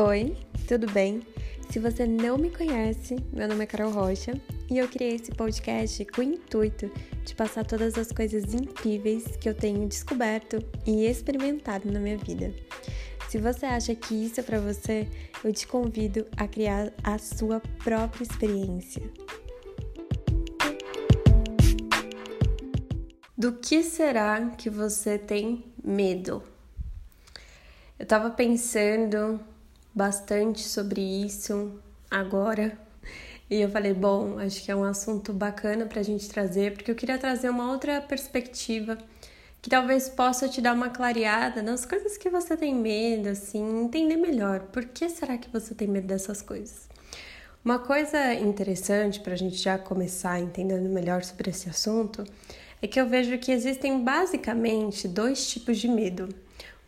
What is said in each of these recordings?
Oi, tudo bem? Se você não me conhece, meu nome é Carol Rocha e eu criei esse podcast com o intuito de passar todas as coisas incríveis que eu tenho descoberto e experimentado na minha vida. Se você acha que isso é para você, eu te convido a criar a sua própria experiência. Do que será que você tem medo? Eu tava pensando bastante sobre isso agora. E eu falei, bom, acho que é um assunto bacana para a gente trazer, porque eu queria trazer uma outra perspectiva que talvez possa te dar uma clareada nas coisas que você tem medo, assim, entender melhor por que será que você tem medo dessas coisas. Uma coisa interessante para a gente já começar entendendo melhor sobre esse assunto é que eu vejo que existem basicamente dois tipos de medo.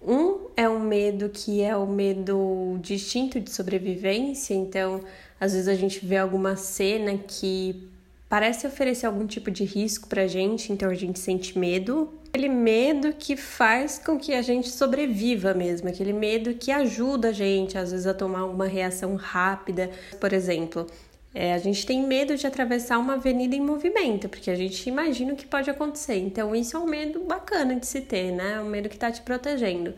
Um é um medo que é o medo de instinto de sobrevivência, então às vezes a gente vê alguma cena que parece oferecer algum tipo de risco pra gente, então a gente sente medo. Aquele medo que faz com que a gente sobreviva mesmo, aquele medo que ajuda a gente às vezes a tomar uma reação rápida. Por exemplo, é, a gente tem medo de atravessar uma avenida em movimento, porque a gente imagina o que pode acontecer. Então, isso é um medo bacana de se ter, né? É um medo que está te protegendo.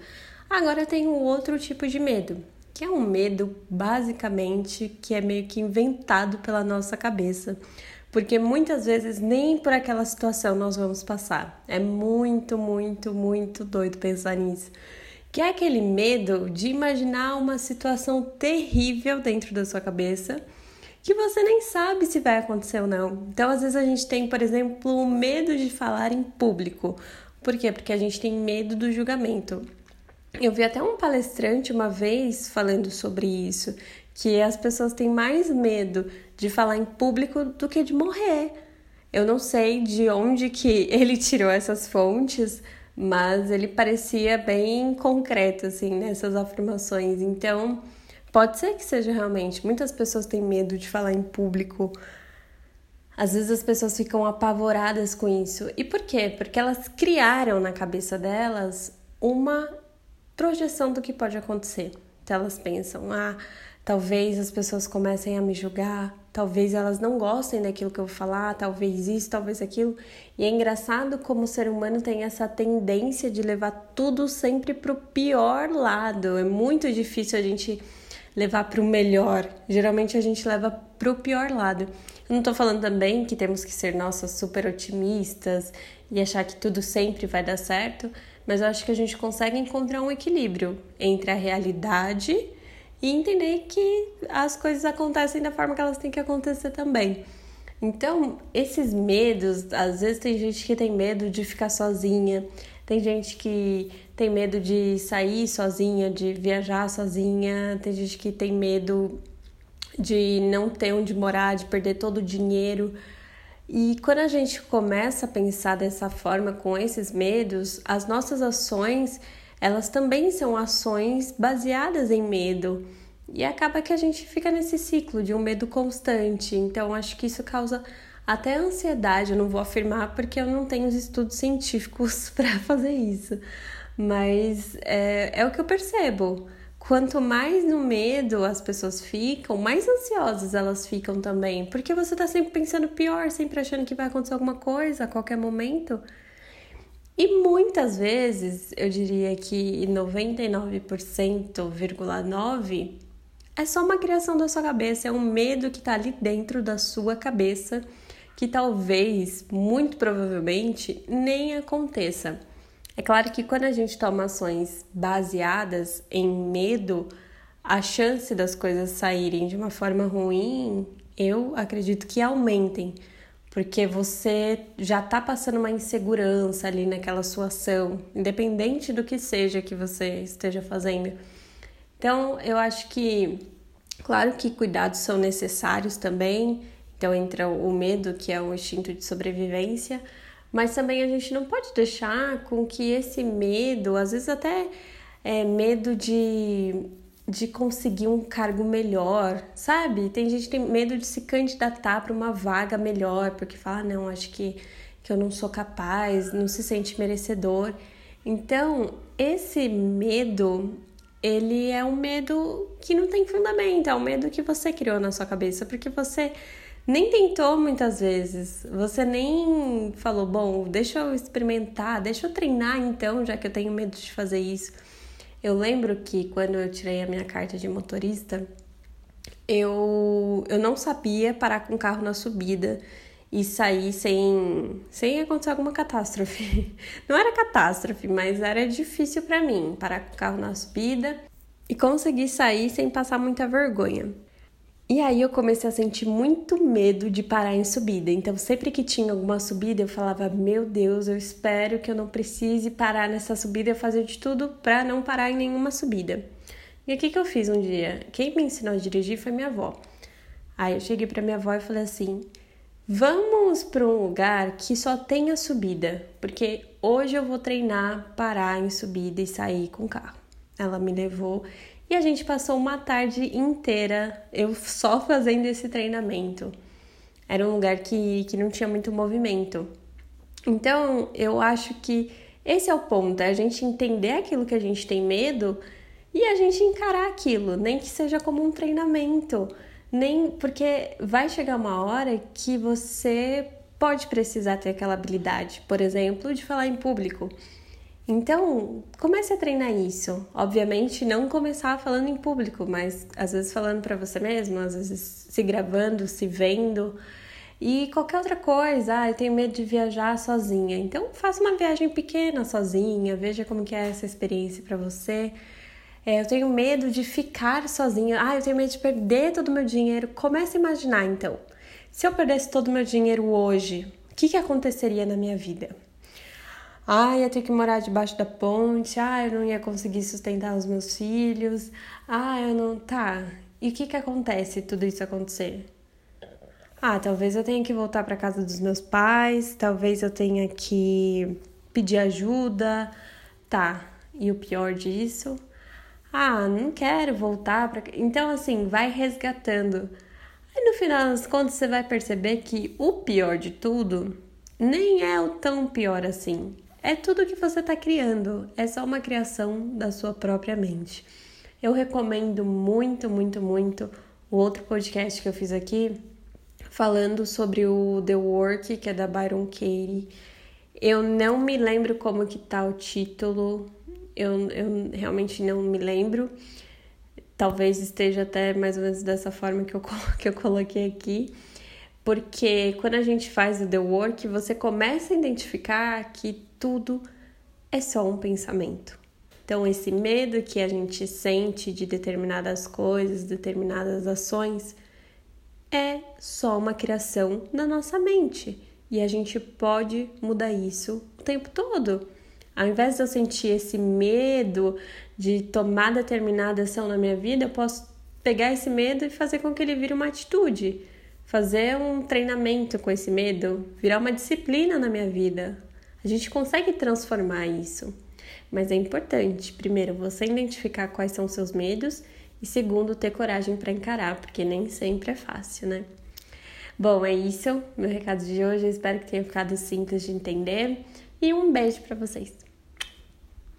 Agora tem um outro tipo de medo, que é um medo basicamente que é meio que inventado pela nossa cabeça. Porque muitas vezes nem por aquela situação nós vamos passar. É muito, muito, muito doido pensar nisso. Que é aquele medo de imaginar uma situação terrível dentro da sua cabeça que você nem sabe se vai acontecer ou não. Então, às vezes a gente tem, por exemplo, o medo de falar em público. Por quê? Porque a gente tem medo do julgamento. Eu vi até um palestrante uma vez falando sobre isso, que as pessoas têm mais medo de falar em público do que de morrer. Eu não sei de onde que ele tirou essas fontes, mas ele parecia bem concreto assim nessas afirmações. Então, Pode ser que seja realmente. Muitas pessoas têm medo de falar em público. Às vezes as pessoas ficam apavoradas com isso. E por quê? Porque elas criaram na cabeça delas uma projeção do que pode acontecer. Então elas pensam: ah, talvez as pessoas comecem a me julgar, talvez elas não gostem daquilo que eu vou falar, talvez isso, talvez aquilo. E é engraçado como o ser humano tem essa tendência de levar tudo sempre para o pior lado. É muito difícil a gente levar para o melhor. Geralmente a gente leva para o pior lado. Eu não estou falando também que temos que ser nossas super otimistas e achar que tudo sempre vai dar certo, mas eu acho que a gente consegue encontrar um equilíbrio entre a realidade e entender que as coisas acontecem da forma que elas têm que acontecer também. Então, esses medos, às vezes tem gente que tem medo de ficar sozinha, tem gente que tem medo de sair sozinha, de viajar sozinha, tem gente que tem medo de não ter onde morar, de perder todo o dinheiro. E quando a gente começa a pensar dessa forma, com esses medos, as nossas ações, elas também são ações baseadas em medo. E acaba que a gente fica nesse ciclo de um medo constante. Então, acho que isso causa até ansiedade, eu não vou afirmar porque eu não tenho os estudos científicos para fazer isso, mas é, é o que eu percebo. Quanto mais no medo as pessoas ficam, mais ansiosas elas ficam também, porque você tá sempre pensando pior, sempre achando que vai acontecer alguma coisa a qualquer momento. E muitas vezes, eu diria que 99,9% é só uma criação da sua cabeça, é um medo que tá ali dentro da sua cabeça que talvez, muito provavelmente, nem aconteça. É claro que quando a gente toma ações baseadas em medo, a chance das coisas saírem de uma forma ruim, eu acredito que aumentem, porque você já está passando uma insegurança ali naquela sua ação, independente do que seja que você esteja fazendo. Então, eu acho que, claro que cuidados são necessários também, então entra o medo, que é o instinto de sobrevivência, mas também a gente não pode deixar com que esse medo, às vezes até é medo de, de conseguir um cargo melhor, sabe? Tem gente que tem medo de se candidatar para uma vaga melhor, porque fala, ah, não, acho que, que eu não sou capaz, não se sente merecedor. Então, esse medo ele é um medo que não tem fundamento, é um medo que você criou na sua cabeça, porque você nem tentou muitas vezes, você nem falou, bom, deixa eu experimentar, deixa eu treinar então, já que eu tenho medo de fazer isso. Eu lembro que quando eu tirei a minha carta de motorista, eu, eu não sabia parar com o carro na subida e sair sem, sem acontecer alguma catástrofe. Não era catástrofe, mas era difícil para mim parar com o carro na subida e conseguir sair sem passar muita vergonha. E aí eu comecei a sentir muito medo de parar em subida. Então, sempre que tinha alguma subida, eu falava: "Meu Deus, eu espero que eu não precise parar nessa subida, eu fazer de tudo para não parar em nenhuma subida". E o que que eu fiz um dia? Quem me ensinou a dirigir foi minha avó. Aí eu cheguei para minha avó e falei assim: Vamos para um lugar que só tenha subida, porque hoje eu vou treinar parar em subida e sair com o carro. Ela me levou e a gente passou uma tarde inteira eu só fazendo esse treinamento. Era um lugar que, que não tinha muito movimento. Então eu acho que esse é o ponto, é a gente entender aquilo que a gente tem medo e a gente encarar aquilo, nem que seja como um treinamento nem porque vai chegar uma hora que você pode precisar ter aquela habilidade, por exemplo, de falar em público. Então, comece a treinar isso. Obviamente, não começar falando em público, mas às vezes falando para você mesmo, às vezes se gravando, se vendo. E qualquer outra coisa, ah, eu tenho medo de viajar sozinha. Então, faça uma viagem pequena sozinha, veja como que é essa experiência para você. É, eu tenho medo de ficar sozinha. Ah, eu tenho medo de perder todo o meu dinheiro. Comece a imaginar então. Se eu perdesse todo o meu dinheiro hoje, o que, que aconteceria na minha vida? Ah, ia ter que morar debaixo da ponte. Ah, eu não ia conseguir sustentar os meus filhos. Ah, eu não. Tá. E o que, que acontece tudo isso acontecer? Ah, talvez eu tenha que voltar para casa dos meus pais. Talvez eu tenha que pedir ajuda. Tá. E o pior disso? Ah, não quero voltar para. Então, assim, vai resgatando. Aí no final das contas você vai perceber que o pior de tudo nem é o tão pior assim. É tudo que você está criando, é só uma criação da sua própria mente. Eu recomendo muito, muito, muito o outro podcast que eu fiz aqui, falando sobre o The Work, que é da Byron Katie. Eu não me lembro como que tá o título, eu, eu realmente não me lembro. Talvez esteja até mais ou menos dessa forma que eu, que eu coloquei aqui. Porque quando a gente faz o The Work, você começa a identificar que tudo é só um pensamento. Então, esse medo que a gente sente de determinadas coisas, determinadas ações, é só uma criação da nossa mente. E a gente pode mudar isso o tempo todo. Ao invés de eu sentir esse medo de tomar determinada ação na minha vida, eu posso pegar esse medo e fazer com que ele vire uma atitude, fazer um treinamento com esse medo, virar uma disciplina na minha vida. A gente consegue transformar isso. Mas é importante, primeiro, você identificar quais são os seus medos e segundo, ter coragem para encarar, porque nem sempre é fácil, né? Bom, é isso, meu recado de hoje. Espero que tenha ficado simples de entender e um beijo para vocês.